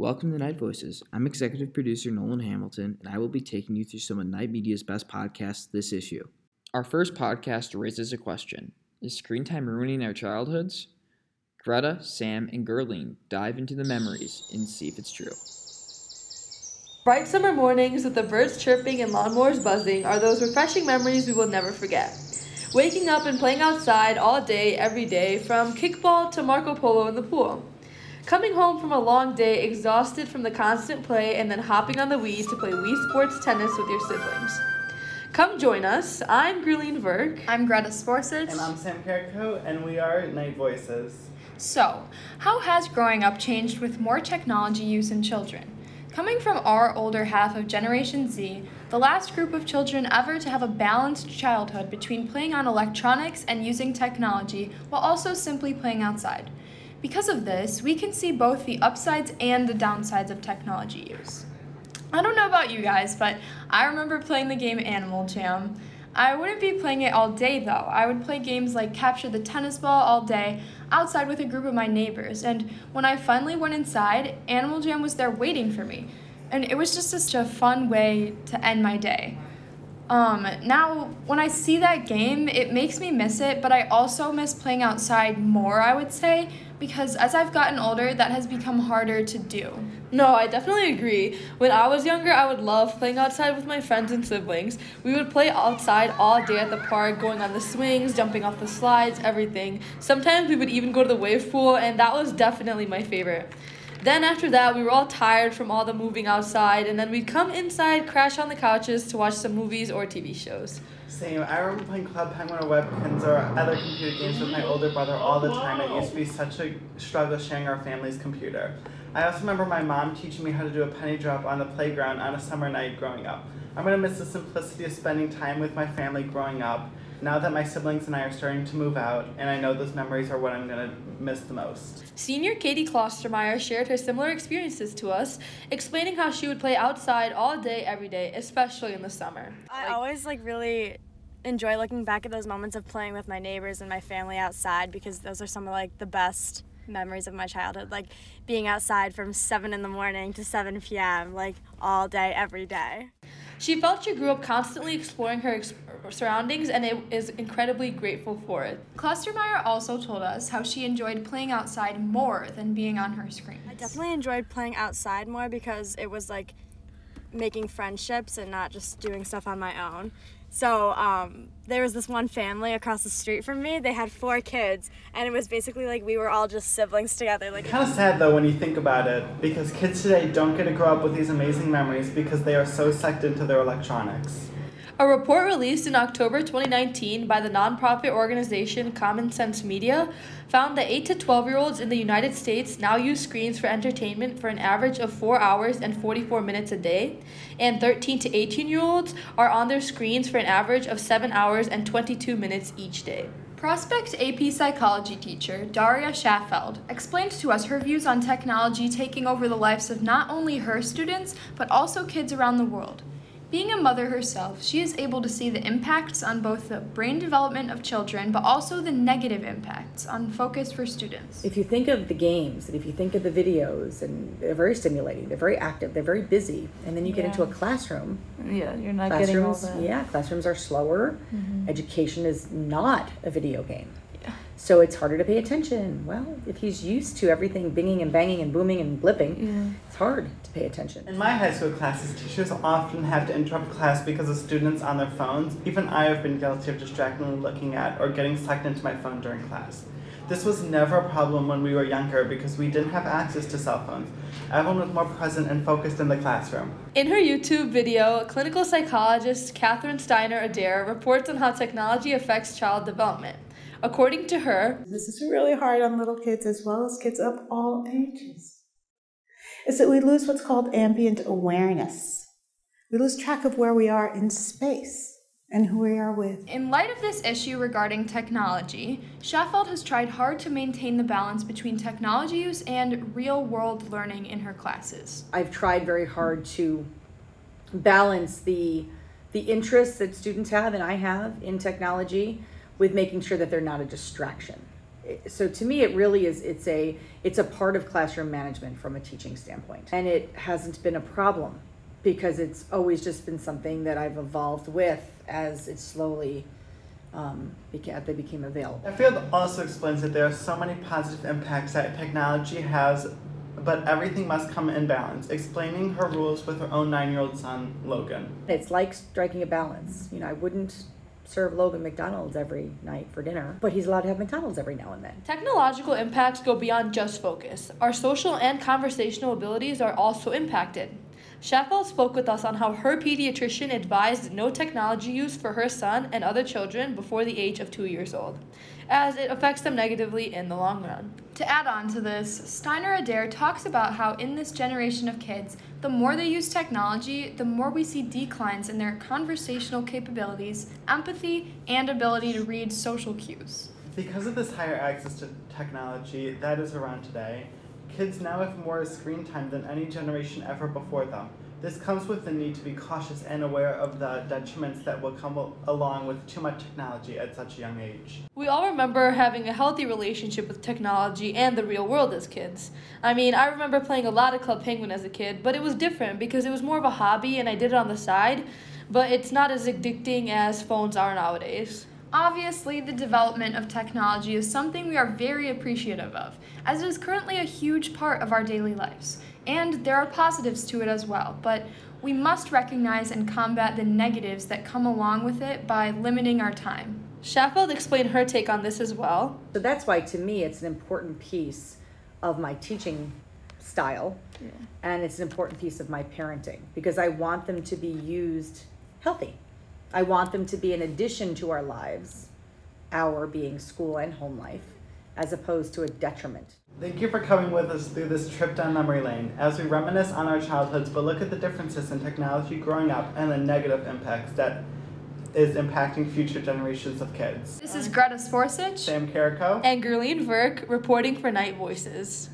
Welcome to Night Voices. I'm executive producer Nolan Hamilton, and I will be taking you through some of Night Media's best podcasts this issue. Our first podcast raises a question Is screen time ruining our childhoods? Greta, Sam, and Gerling dive into the memories and see if it's true. Bright summer mornings with the birds chirping and lawnmowers buzzing are those refreshing memories we will never forget. Waking up and playing outside all day, every day, from kickball to Marco Polo in the pool. Coming home from a long day, exhausted from the constant play, and then hopping on the Wii to play Wii Sports Tennis with your siblings. Come join us. I'm Gerline Verk. I'm Greta Sporsich. And I'm Sam Carrico, and we are Night Voices. So, how has growing up changed with more technology use in children? Coming from our older half of Generation Z, the last group of children ever to have a balanced childhood between playing on electronics and using technology while also simply playing outside. Because of this, we can see both the upsides and the downsides of technology use. I don't know about you guys, but I remember playing the game Animal Jam. I wouldn't be playing it all day though. I would play games like Capture the Tennis Ball all day outside with a group of my neighbors. And when I finally went inside, Animal Jam was there waiting for me. And it was just such a fun way to end my day. Um, now, when I see that game, it makes me miss it, but I also miss playing outside more, I would say, because as I've gotten older, that has become harder to do. No, I definitely agree. When I was younger, I would love playing outside with my friends and siblings. We would play outside all day at the park, going on the swings, jumping off the slides, everything. Sometimes we would even go to the wave pool, and that was definitely my favorite. Then after that, we were all tired from all the moving outside, and then we'd come inside, crash on the couches to watch some movies or TV shows. Same. I remember playing Club Penguin or Webkinz or other computer games with my older brother all the time. It used to be such a struggle sharing our family's computer. I also remember my mom teaching me how to do a penny drop on the playground on a summer night growing up. I'm going to miss the simplicity of spending time with my family growing up now that my siblings and I are starting to move out, and I know those memories are what I'm going to miss the most. Senior Katie Klostermeyer shared her similar experiences to us, explaining how she would play outside all day, every day, especially in the summer. I like, always like really enjoy looking back at those moments of playing with my neighbors and my family outside because those are some of like the best memories of my childhood like being outside from 7 in the morning to 7 p.m like all day every day she felt she grew up constantly exploring her ex- surroundings and it is incredibly grateful for it. Klostermeyer also told us how she enjoyed playing outside more than being on her screen. I definitely enjoyed playing outside more because it was like making friendships and not just doing stuff on my own. So um, there was this one family across the street from me. They had four kids, and it was basically like we were all just siblings together. Like kind of sad though when you think about it, because kids today don't get to grow up with these amazing memories because they are so sucked into their electronics. A report released in October 2019 by the nonprofit organization Common Sense Media found that 8 to 12 year olds in the United States now use screens for entertainment for an average of 4 hours and 44 minutes a day, and 13 to 18 year olds are on their screens for an average of 7 hours and 22 minutes each day. Prospect AP psychology teacher Daria Schaffeld explained to us her views on technology taking over the lives of not only her students, but also kids around the world. Being a mother herself, she is able to see the impacts on both the brain development of children, but also the negative impacts on focus for students. If you think of the games and if you think of the videos, and they're very stimulating, they're very active, they're very busy, and then you get yeah. into a classroom. Yeah, you're not getting all that. Yeah, classrooms are slower. Mm-hmm. Education is not a video game. So it's harder to pay attention. Well, if he's used to everything binging and banging and booming and blipping, yeah. it's hard to pay attention. In my high school classes, teachers often have to interrupt class because of students on their phones. Even I have been guilty of distractingly looking at or getting sucked into my phone during class. This was never a problem when we were younger because we didn't have access to cell phones. Everyone was more present and focused in the classroom. In her YouTube video, clinical psychologist Catherine Steiner Adair reports on how technology affects child development. According to her, this is really hard on little kids as well as kids of all ages. Is that we lose what's called ambient awareness. We lose track of where we are in space and who we are with. In light of this issue regarding technology, Schaffeld has tried hard to maintain the balance between technology use and real world learning in her classes. I've tried very hard to balance the the interests that students have and I have in technology with making sure that they're not a distraction. so to me it really is it's a it's a part of classroom management from a teaching standpoint and it hasn't been a problem because it's always just been something that i've evolved with as it slowly um, beca- they became available I feel also explains that there are so many positive impacts that technology has, but everything must come in balance. Explaining her rules with her own nine year old son, Logan. it's like striking a balance you know i wouldn't serve logan mcdonald's every night for dinner but he's allowed to have mcdonald's every now and then Technological impacts go beyond just focus. Our social and conversational abilities are also impacted. Sheffield spoke with us on how her pediatrician advised no technology use for her son and other children before the age of two years old, as it affects them negatively in the long run. To add on to this, Steiner Adair talks about how in this generation of kids, the more they use technology, the more we see declines in their conversational capabilities, empathy, and ability to read social cues. Because of this higher access to technology that is around today, kids now have more screen time than any generation ever before them. This comes with the need to be cautious and aware of the detriments that will come along with too much technology at such a young age. We all remember having a healthy relationship with technology and the real world as kids. I mean, I remember playing a lot of Club Penguin as a kid, but it was different because it was more of a hobby and I did it on the side, but it's not as addicting as phones are nowadays. Obviously, the development of technology is something we are very appreciative of, as it is currently a huge part of our daily lives. And there are positives to it as well, but we must recognize and combat the negatives that come along with it by limiting our time. Sheffield explained her take on this as well. So that's why, to me, it's an important piece of my teaching style, and it's an important piece of my parenting because I want them to be used healthy. I want them to be an addition to our lives, our being school and home life, as opposed to a detriment. Thank you for coming with us through this trip down memory lane as we reminisce on our childhoods but look at the differences in technology growing up and the negative impacts that is impacting future generations of kids. This is Greta Sporsich. Sam Carrico. And Gerline Verk reporting for Night Voices.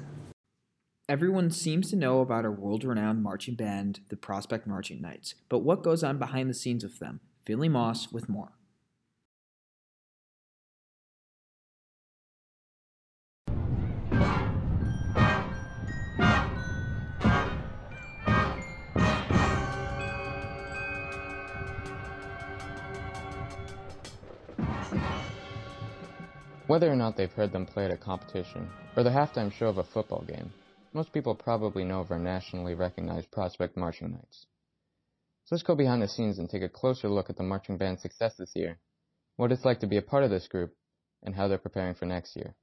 Everyone seems to know about our world renowned marching band, the Prospect Marching Knights, but what goes on behind the scenes with them? Finley Moss with more. Whether or not they've heard them play at a competition, or the halftime show of a football game, most people probably know of our nationally recognized Prospect Marching Knights. So let's go behind the scenes and take a closer look at the marching band's success this year, what it's like to be a part of this group, and how they're preparing for next year.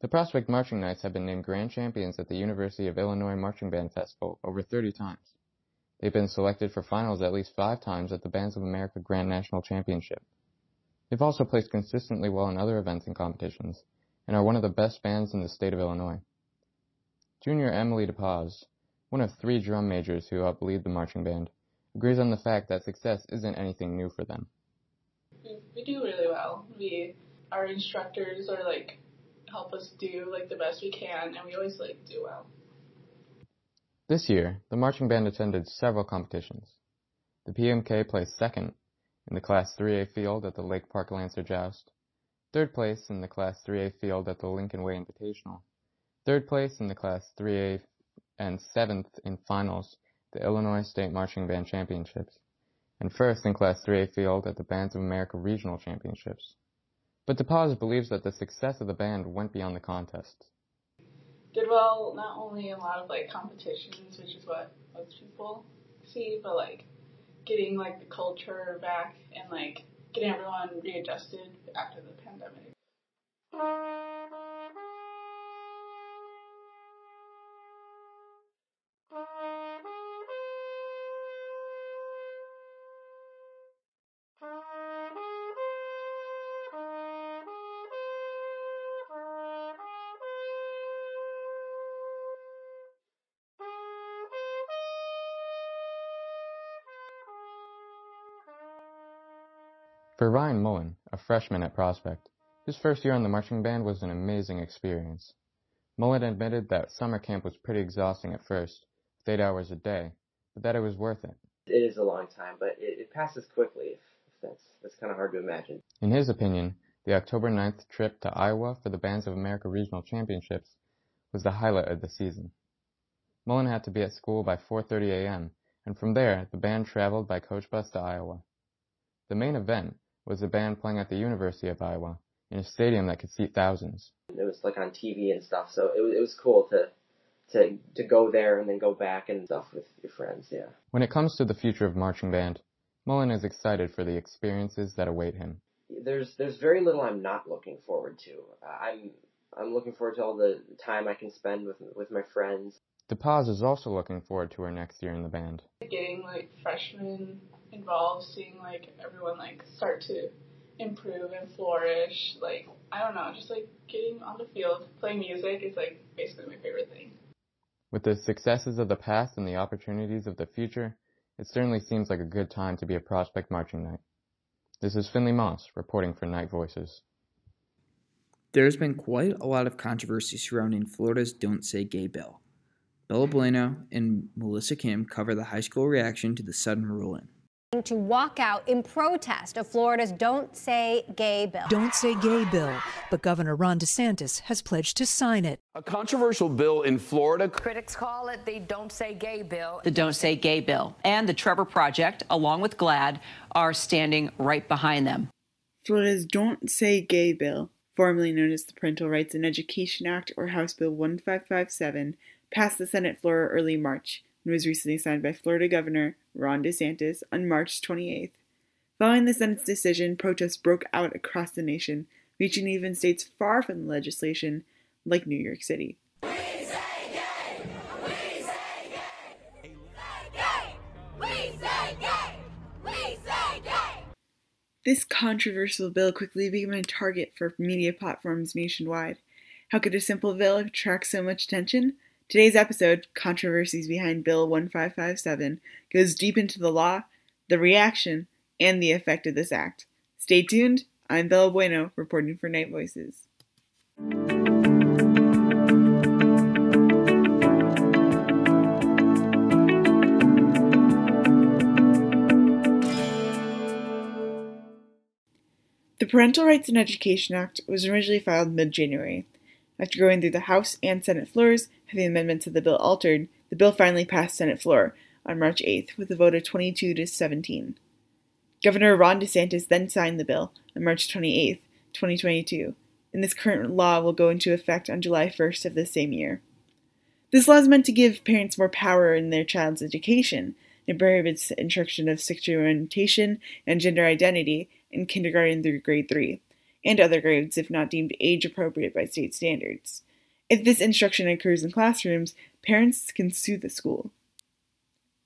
The Prospect Marching Knights have been named grand champions at the University of Illinois Marching Band Festival over 30 times. They've been selected for finals at least five times at the Bands of America Grand National Championship. They've also placed consistently well in other events and competitions, and are one of the best bands in the state of Illinois. Junior Emily DePaz, one of three drum majors who help lead the marching band, agrees on the fact that success isn't anything new for them. we, we do really well. We our instructors are like help us do like the best we can, and we always like do well. This year, the marching band attended several competitions. The PMK placed second in the Class 3A field at the Lake Park Lancer Joust, third place in the Class 3A field at the Lincoln Way Invitational, third place in the Class 3A, and seventh in finals, the Illinois State Marching Band Championships, and first in Class 3A field at the Bands of America Regional Championships. But DePaz believes that the success of the band went beyond the contests. Did well not only in a lot of like competitions, which is what most people see, but like getting like the culture back and like getting everyone readjusted after the pandemic. For Ryan Mullen, a freshman at Prospect, his first year on the marching band was an amazing experience. Mullen admitted that summer camp was pretty exhausting at first, with eight hours a day, but that it was worth it. It is a long time, but it, it passes quickly. If, if that's that's kind of hard to imagine. In his opinion, The October 9th trip to Iowa for the Bands of America Regional Championships was the highlight of the season. Mullen had to be at school by 4.30 a.m., and from there, the band traveled by coach bus to Iowa. The main event was the band playing at the University of Iowa in a stadium that could seat thousands. It was like on TV and stuff, so it was, it was cool to to to go there and then go back and stuff with your friends. Yeah. When it comes to the future of marching band, Mullen is excited for the experiences that await him. There's there's very little I'm not looking forward to. I'm I'm looking forward to all the time I can spend with with my friends. DePaz is also looking forward to her next year in the band. Getting like freshmen involved, seeing like everyone like start to improve and flourish. Like I don't know, just like getting on the field, playing music is like basically my favorite thing. With the successes of the past and the opportunities of the future, it certainly seems like a good time to be a prospect marching knight. This is Finley Moss reporting for Night Voices. There's been quite a lot of controversy surrounding Florida's Don't Say Gay bill. Bella Bueno and Melissa Kim cover the high school reaction to the sudden ruling to walk out in protest of Florida's Don't Say Gay bill. Don't Say Gay bill, but Governor Ron DeSantis has pledged to sign it. A controversial bill in Florida. Critics call it the Don't Say Gay bill. The Don't Say Gay bill and the Trevor Project, along with GLAAD, are standing right behind them. Florida's Don't Say Gay bill, formerly known as the Parental Rights in Education Act or House Bill 1557, passed the Senate floor early March and was recently signed by Florida Governor Ron DeSantis on March 28th. Following the Senate's decision, protests broke out across the nation, reaching even states far from the legislation, like New York City. This controversial bill quickly became a target for media platforms nationwide. How could a simple bill attract so much attention? Today's episode, Controversies Behind Bill 1557, goes deep into the law, the reaction, and the effect of this act. Stay tuned. I'm Bella Bueno, reporting for Night Voices. The Parental Rights in Education Act was originally filed mid January. After going through the House and Senate floors, having amendments to the bill altered, the bill finally passed Senate floor on March 8th with a vote of 22 to 17. Governor Ron DeSantis then signed the bill on March 28, 2022, and this current law will go into effect on July 1st of the same year. This law is meant to give parents more power in their child's education and prohibits instruction of sexual orientation and gender identity in kindergarten through grade 3 and other grades if not deemed age appropriate by state standards. If this instruction occurs in classrooms, parents can sue the school.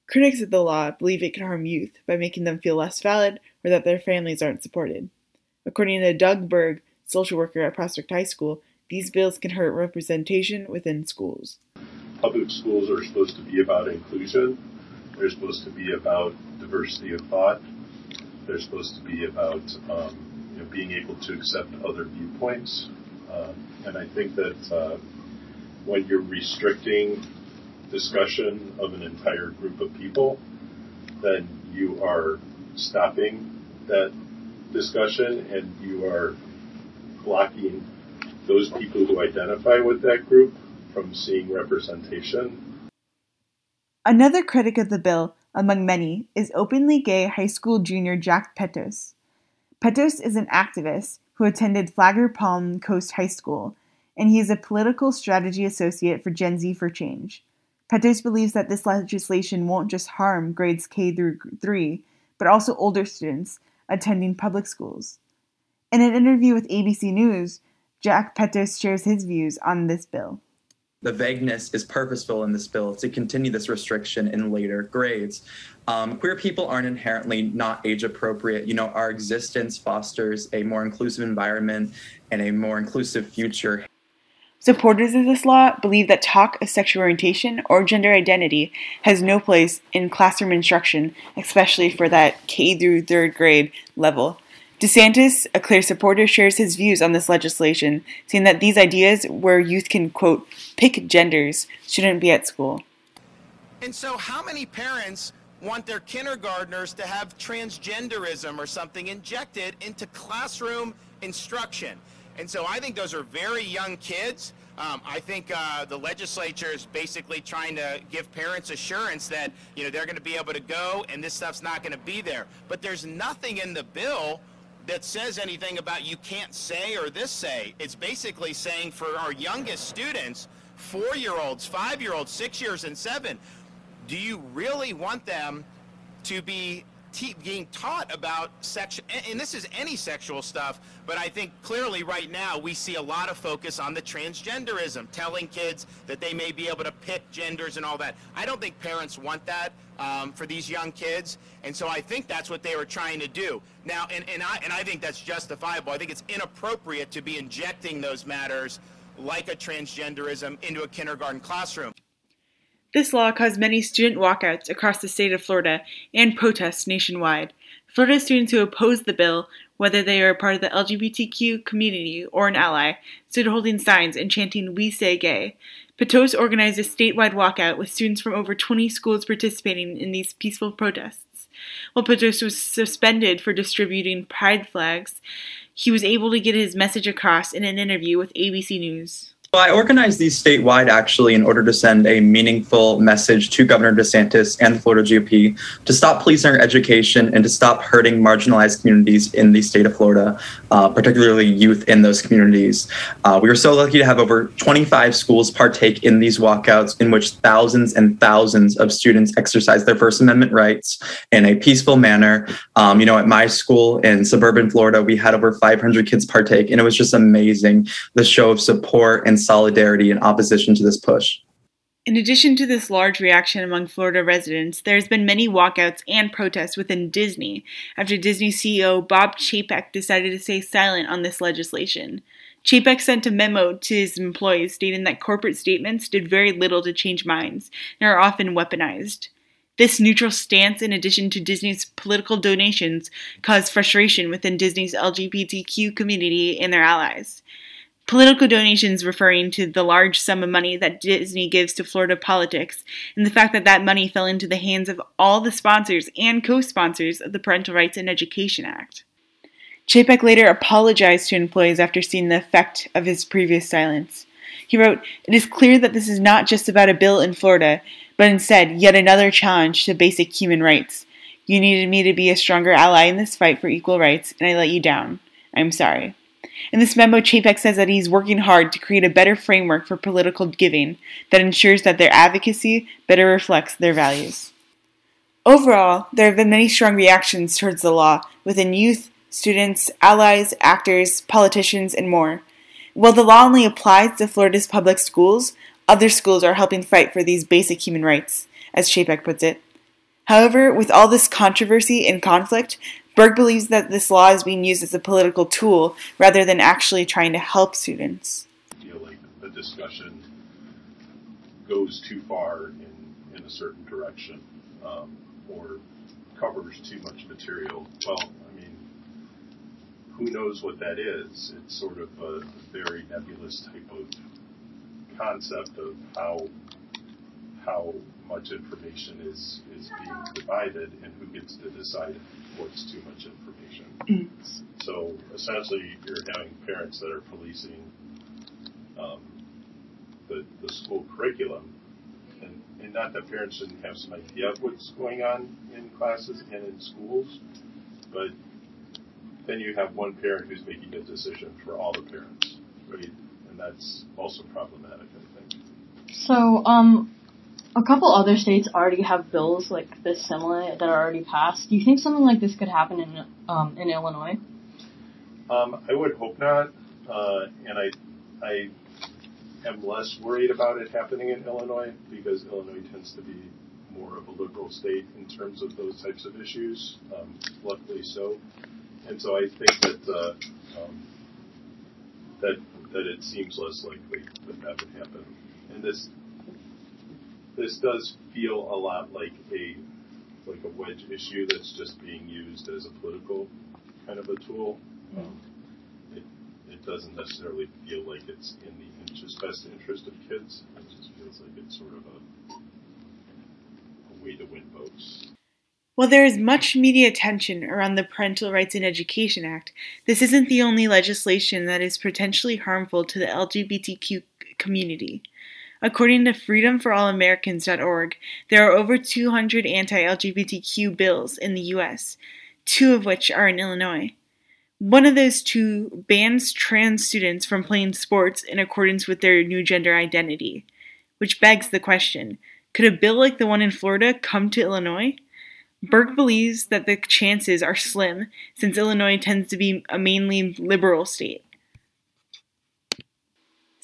Critics of the law believe it can harm youth by making them feel less valid or that their families aren't supported. According to Doug Berg, social worker at Prospect High School, these bills can hurt representation within schools. Public schools are supposed to be about inclusion. They're supposed to be about diversity of thought. They're supposed to be about um, know, being able to accept other viewpoints. Uh, and I think that uh, when you're restricting discussion of an entire group of people, then you are stopping that discussion and you are blocking those people who identify with that group from seeing representation. Another critic of the bill, among many, is openly gay high school junior Jack Petocz. Petocz is an activist who attended Flagler Palm Coast High School, and he is a political strategy associate for Gen Z for Change. Petocz believes that this legislation won't just harm grades K through 3, but also older students attending public schools. In an interview with ABC News, Jack Petos shares his views on this bill. The vagueness is purposeful in this bill to continue this restriction in later grades. Um, queer people aren't inherently not age appropriate. You know, our existence fosters a more inclusive environment and a more inclusive future. Supporters of this law believe that talk of sexual orientation or gender identity has no place in classroom instruction, especially for that K through third grade level. DeSantis, a clear supporter, shares his views on this legislation, saying that these ideas where youth can, quote, pick genders shouldn't be at school. And so, how many parents want their kindergartners to have transgenderism or something injected into classroom instruction. And so I think those are very young kids. Um, I think uh, the legislature is basically trying to give parents assurance that you know they're going to be able to go and this stuff's not going to be there. But there's nothing in the bill that says anything about you can't say or this say. It's basically saying for our youngest students, four-year-olds, five-year-olds, six years and seven, do you really want them to be te- being taught about sex, and, this is any sexual stuff, but I think clearly right now we see a lot of focus on the transgenderism, telling kids that they may be able to pick genders and all that. I don't think parents want that um, for these young kids, and so I think that's what they were trying to do. Now, and, and, I, and I think that's justifiable. I think it's inappropriate to be injecting those matters like a transgenderism into a kindergarten classroom. This law caused many student walkouts across the state of Florida and protests nationwide. Florida students who opposed the bill, whether they are part of the LGBTQ community or an ally, stood holding signs and chanting, We Say Gay. Petocz organized a statewide walkout with students from over 20 schools participating in these peaceful protests. While Petocz was suspended for distributing pride flags, he was able to get his message across in an interview with ABC News. I organized these statewide actually in order to send a meaningful message to Governor DeSantis and the Florida GOP to stop policing our education and to stop hurting marginalized communities in the state of Florida, uh, particularly youth in those communities. Uh, we were so lucky to have over 25 schools partake in these walkouts, in which thousands and thousands of students exercise their First Amendment rights in a peaceful manner. Um, you know, at my school in suburban Florida, we had over 500 kids partake, and it was just amazing the show of support and solidarity in opposition to this push. In addition to this large reaction among Florida residents, there has been many walkouts and protests within Disney after Disney CEO Bob Chapek decided to stay silent on this legislation. Chapek sent a memo to his employees stating that corporate statements did very little to change minds and are often weaponized. This neutral stance, in addition to Disney's political donations, caused frustration within Disney's LGBTQ community and their allies. Political donations referring to the large sum of money that Disney gives to Florida politics and the fact that that money fell into the hands of all the sponsors and co sponsors of the Parental Rights and Education Act. Chapek later apologized to employees after seeing the effect of his previous silence. He wrote, It is clear that this is not just about a bill in Florida, but instead yet another challenge to basic human rights. You needed me to be a stronger ally in this fight for equal rights, and I let you down. I'm sorry. In this memo, Chapek says that he's working hard to create a better framework for political giving that ensures that their advocacy better reflects their values. Overall, there have been many strong reactions towards the law within youth, students, allies, actors, politicians, and more. While the law only applies to Florida's public schools, other schools are helping fight for these basic human rights, as Chapek puts it. However, with all this controversy and conflict, Berg believes that this law is being used as a political tool rather than actually trying to help students. I feel like the discussion goes too far in, in a certain direction um, or covers too much material. Well, I mean, who knows what that is? It's sort of a very nebulous type of concept of how how much information is is provided and who gets to decide what's too much information. Mm. So essentially, you're having parents that are policing um, the the school curriculum, and and not that parents shouldn't have some idea of what's going on in classes and in schools, but then you have one parent who's making a decision for all the parents, right? And that's also problematic, I think. So, um, a couple other states already have bills like this similar that are already passed. Do you think something like this could happen in um, in Illinois? Um, I would hope not, uh, and I I am less worried about it happening in Illinois because Illinois tends to be more of a liberal state in terms of those types of issues. Um, luckily so, and so I think that uh, um, that that it seems less likely that that would happen. And this this does feel a lot like a like a wedge issue that's just being used as a political kind of a tool. Um, it it doesn't necessarily feel like it's in the interest, best interest of kids. It just feels like it's sort of a, a way to win votes. While there is much media attention around the Parental Rights in Education Act, this isn't the only legislation that is potentially harmful to the LGBTQ community. According to freedomforallamericans.org, there are over 200 anti LGBTQ bills in the US, two of which are in Illinois. One of those two bans trans students from playing sports in accordance with their new gender identity, which begs the question could a bill like the one in Florida come to Illinois? Berg believes that the chances are slim, since Illinois tends to be a mainly liberal state.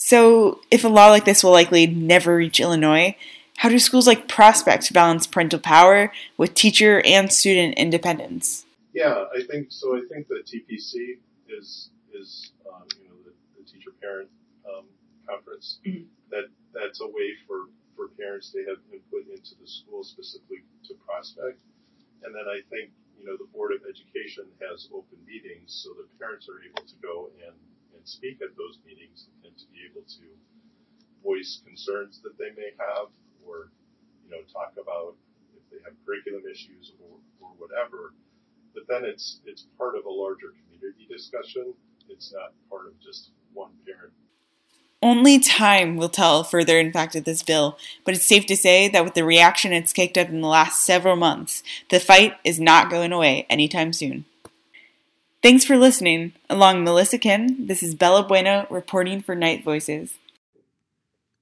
So, if a law like this will likely never reach Illinois, how do schools like Prospect balance parental power with teacher and student independence? Yeah, I think so. I think the TPC is is um, you know the, the teacher parent um, conference Mm-hmm. that that's a way for for parents to have input into the school specifically to Prospect, and then I think you know the Board of Education has open meetings so the parents are able to go and and speak at those meetings and to be able to voice concerns that they may have or you know talk about if they have curriculum issues or or whatever but then it's it's part of a larger community discussion. It's not part of just one parent. Only time will tell further impact of this bill, but it's safe to say that with the reaction it's kicked up in the last several months, the fight is not going away anytime soon. Thanks for listening. Along Melissa Kim, this is Bella Bueno reporting for Night Voices.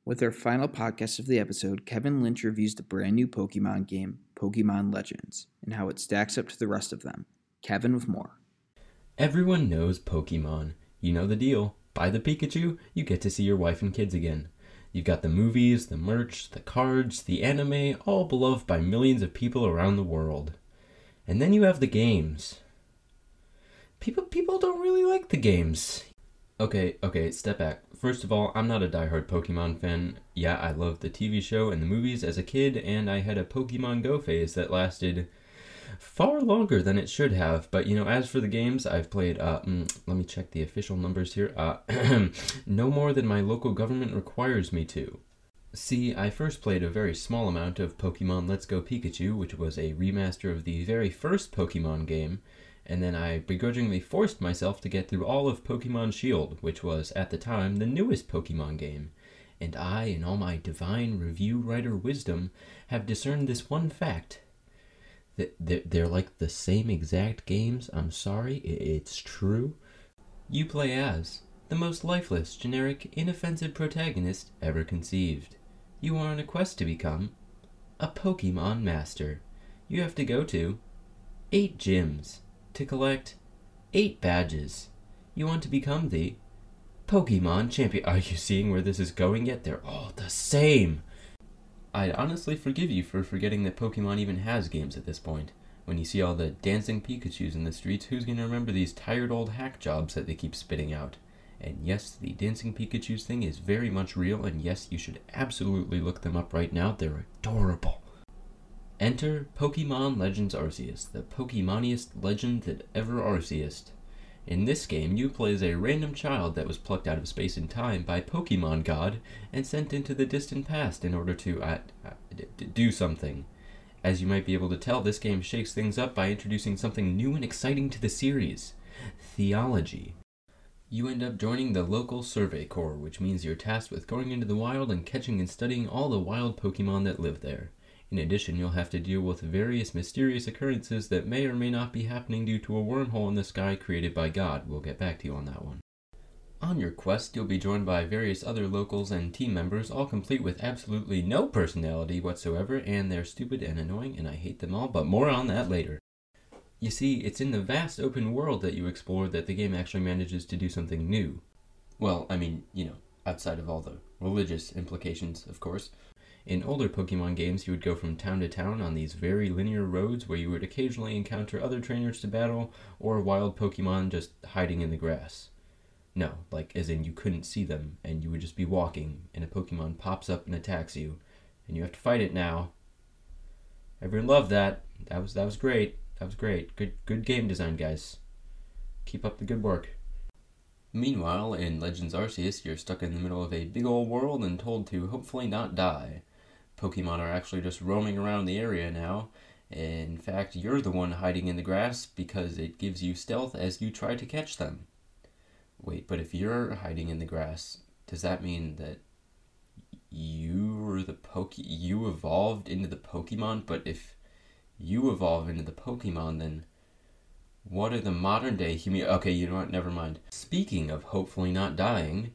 With our final podcast of the episode, Kevin Lynch reviews the brand new Pokemon game, Pokemon Legends, and how it stacks up to the rest of them. Kevin with more. Everyone knows Pokemon. You know the deal. Buy the Pikachu, you get to see your wife and kids again. You've got the movies, the merch, the cards, the anime, all beloved by millions of people around the world. And then you have the games. People people don't really like the games. Okay, okay, step back. First of all, I'm not a diehard Pokemon fan. Yeah, I loved the TV show and the movies as a kid, and I had a Pokemon Go phase that lasted far longer than it should have. But you know, as for the games, I've played. Uh, mm, let me check the official numbers here. Uh, no more than my local government requires me to. See, I first played a very small amount of Pokemon Let's Go Pikachu, which was a remaster of the very first Pokemon game, and then I begrudgingly forced myself to get through all of Pokemon Shield, which was, at the time, the newest Pokemon game. And I, in all my divine review writer wisdom, have discerned this one fact. That they're, like the same exact games, I'm sorry, it's true. You play as the most lifeless, generic, inoffensive protagonist ever conceived. You are on a quest to become a Pokemon Master. You have to go to eight gyms to collect eight badges. You want to become the Pokemon Champion. Are you seeing where this is going yet? They're all the same. I'd honestly forgive you for forgetting that Pokemon even has games at this point. When you see all the dancing Pikachus in the streets, who's gonna remember these tired old hack jobs that they keep spitting out? And yes, the dancing Pikachus thing is very much real, and yes, you should absolutely look them up right now. They're adorable. Enter Pokemon Legends Arceus, the Pokemoniest legend that ever Arceused. In this game, you play as a random child that was plucked out of space and time by Pokemon God and sent into the distant past in order to uh, do something. As you might be able to tell, this game shakes things up by introducing something new and exciting to the series theology. You end up joining the local Survey Corps, which means you're tasked with going into the wild and catching and studying all the wild Pokemon that live there. In addition, you'll have to deal with various mysterious occurrences that may or may not be happening due to a wormhole in the sky created by God. We'll get back to you on that one. On your quest, you'll be joined by various other locals and team members, all complete with absolutely no personality whatsoever, and they're stupid and annoying, and I hate them all, but more on that later. You see, it's in the vast open world that you explore that the game actually manages to do something new. Well, I mean, you know, outside of all the religious implications, of course. In older Pokemon games, you would go from town to town on these very linear roads where you would occasionally encounter other trainers to battle or wild Pokemon just hiding in the grass. No, like as in you couldn't see them and you would just be walking and a Pokemon pops up and attacks you and you have to fight it now. Everyone loved that. That was that was great. That was great. Good good game design, guys. Keep up the good work. Meanwhile, in Legends Arceus, you're stuck in the middle of a big old world and told to hopefully not die. Pokemon are actually just roaming around the area now, In fact, you're the one hiding in the grass because it gives you stealth as you try to catch them. Wait, but if you're hiding in the grass, does that mean that you were the poke you evolved into the Pokemon? But if you evolve into the Pokemon, then what are the modern day human? Okay, you know what? Never mind. Speaking of hopefully not dying,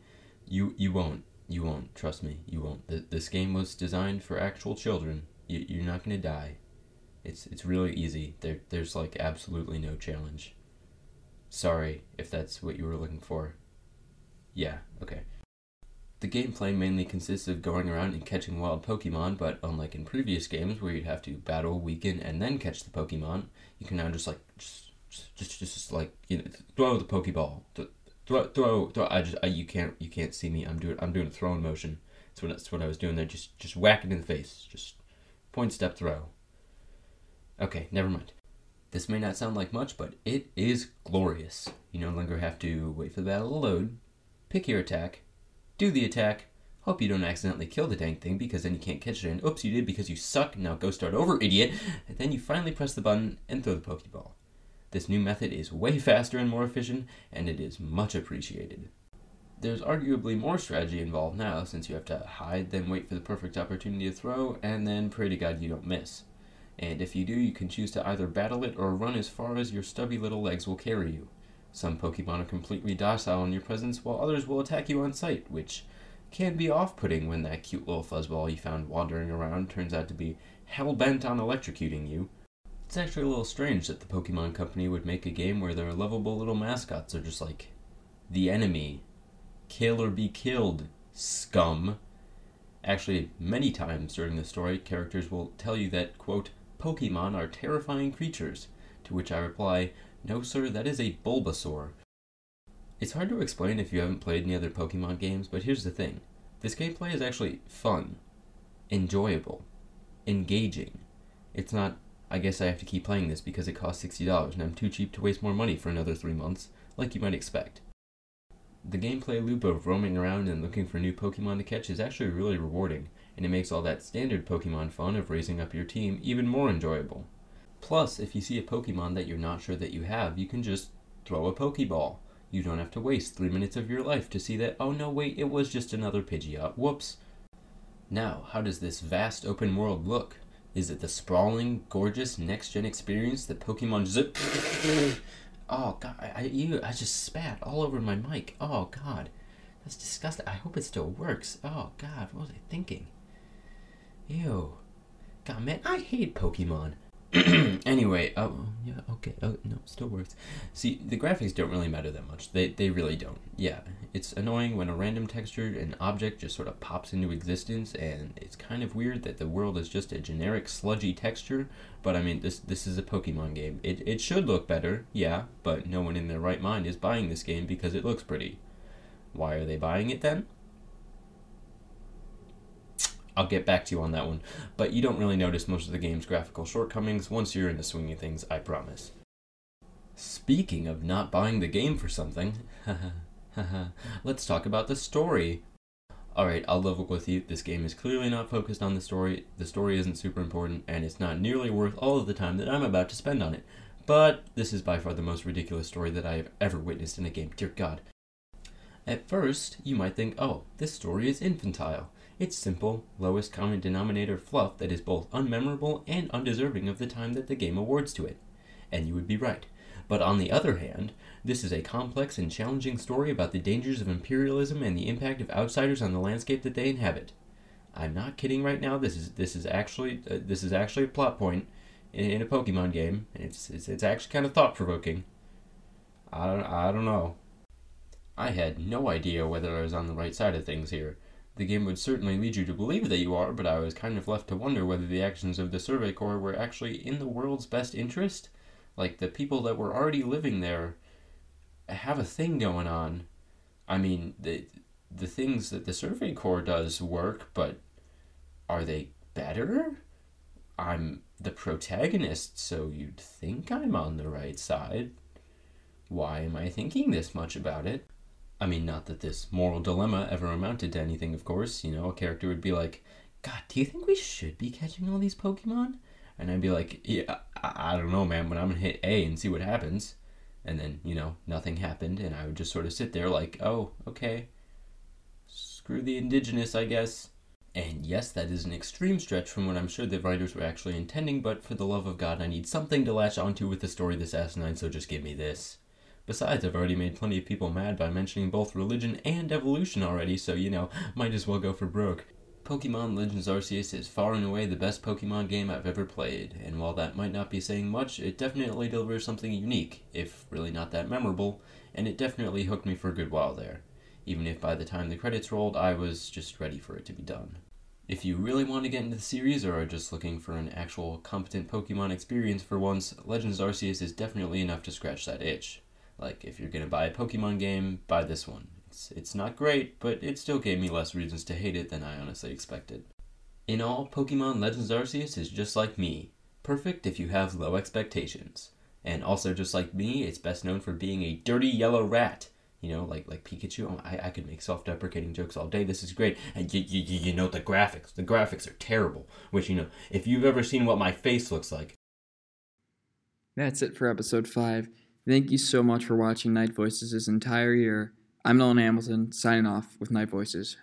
you you won't. You won't. Trust me, you won't. This game was designed for actual children. You, you're not gonna die. It's it's really easy. There there's like absolutely no challenge. Sorry if that's what you were looking for. Yeah, okay. The gameplay mainly consists of going around and catching wild Pokemon, but unlike in previous games where you'd have to battle, weaken, and then catch the Pokemon, you can now just like just just just, just like you know throw the Pokeball, throw throw throw. I just I, you can't you can't see me. I'm doing I'm doing a throwing motion. That's what that's what I was doing there. Just just whack it in the face. Just point step throw. Okay, never mind. This may not sound like much, but it is glorious. You no longer have to wait for the battle to load, pick your attack, do the attack, hope you don't accidentally kill the dang thing because then you can't catch it, and oops, you did because you suck, now go start over, idiot, and then you finally press the button and throw the Pokeball. This new method is way faster and more efficient, and it is much appreciated. There's arguably more strategy involved now, since you have to hide, then wait for the perfect opportunity to throw, and then pray to God you don't miss and if you do, you can choose to either battle it or run as far as your stubby little legs will carry you. Some Pokemon are completely docile in your presence, while others will attack you on sight, which can be off putting when that cute little fuzzball you found wandering around turns out to be hell bent on electrocuting you. It's actually a little strange that the Pokemon Company would make a game where their lovable little mascots are just like the enemy. Kill or be killed, scum. Actually, many times during the story, characters will tell you that, quote, Pokemon are terrifying creatures, to which I reply, no sir, that is a Bulbasaur. It's hard to explain if you haven't played any other Pokemon games, but here's the thing. This gameplay is actually fun, enjoyable, engaging. It's not, I guess I have to keep playing this because it costs $60 and I'm too cheap to waste more money for another three months, like you might expect. The gameplay loop of roaming around and looking for new Pokemon to catch is actually really rewarding, and it makes all that standard Pokemon fun of raising up your team even more enjoyable. Plus, if you see a Pokemon that you're not sure that you have, you can just throw a Pokeball. You don't have to waste three minutes of your life to see that, oh no, wait, it was just another Pidgeot. Whoops. Now, how does this vast open world look? Is it the sprawling, gorgeous next-gen experience that Pokemon Zip? oh god, I, you, I just spat all over my mic. Oh god, that's disgusting. I hope it still works. Oh god, what was I thinking? Ew. God, man, I hate Pokemon. anyway, oh, yeah, okay, oh, no, still works. See, the graphics don't really matter that much. They, they really don't. Yeah, it's annoying when a random texture and object just sort of pops into existence, and it's kind of weird that the world is just a generic sludgy texture, but I mean, this this is a Pokemon game. It, it should look better, yeah, but no one in their right mind is buying this game because it looks pretty. Why are they buying it then? I'll get back to you on that one, but you don't really notice most of the game's graphical shortcomings once you're into swinging things, I promise. Speaking of not buying the game for something, let's talk about the story. Alright, I'll level with you. This game is clearly not focused on the story, the story isn't super important, and it's not nearly worth all of the time that I'm about to spend on it. But this is by far the most ridiculous story that I have ever witnessed in a game. Dear God. At first, you might think, oh, this story is infantile. It's simple, lowest common denominator fluff that is both unmemorable and undeserving of the time that the game awards to it. And you would be right. But on the other hand, this is a complex and challenging story about the dangers of imperialism and the impact of outsiders on the landscape that they inhabit. I'm not kidding right now. This is this is actually uh, this is actually a plot point in, in a Pokemon game, it's it's, it's actually kind of thought provoking. I don't I don't know. I had no idea whether I was on the right side of things here. The game would certainly lead you to believe that you are, but I was kind of left to wonder whether the actions of the Survey Corps were actually in the world's best interest. Like, the people that were already living there have a thing going on. I mean, the, the things that the Survey Corps does work, but are they better? I'm the protagonist, so you'd think I'm on the right side. Why am I thinking this much about it? I mean, not that this moral dilemma ever amounted to anything, of course. You know, a character would be like, God, do you think we should be catching all these Pokemon? And I'd be like, yeah, I, I don't know, man, but I'm gonna hit A and see what happens. And then, you know, nothing happened, and I would just sort of sit there like, oh, okay. Screw the indigenous, I guess. And yes, that is an extreme stretch from what I'm sure the writers were actually intending, but for the love of God, I need something to latch onto with the story this asinine, so just give me this. Besides, I've already made plenty of people mad by mentioning both religion and evolution already, so you know, might as well go for broke. Pokemon Legends Arceus is far and away the best Pokemon game I've ever played, and while that might not be saying much, it definitely delivers something unique, if really not that memorable, and it definitely hooked me for a good while there, even if by the time the credits rolled, I was just ready for it to be done. If you really want to get into the series or are just looking for an actual competent Pokemon experience for once, Legends Arceus is definitely enough to scratch that itch. Like, if you're gonna buy a Pokemon game, buy this one. It's, it's not great, but it still gave me less reasons to hate it than I honestly expected. In all, Pokemon Legends Arceus is just like me. Perfect if you have low expectations. And also just like me, it's best known for being a dirty yellow rat. You know, like like Pikachu. Oh, I, I could make self-deprecating jokes all day. This is great. And you, you, you know the graphics. The graphics are terrible. Which, you know, if you've ever seen what my face looks like. That's it for episode 5. Thank you so much for watching Night Voices this entire year. I'm Nolan Hamilton, signing off with Night Voices.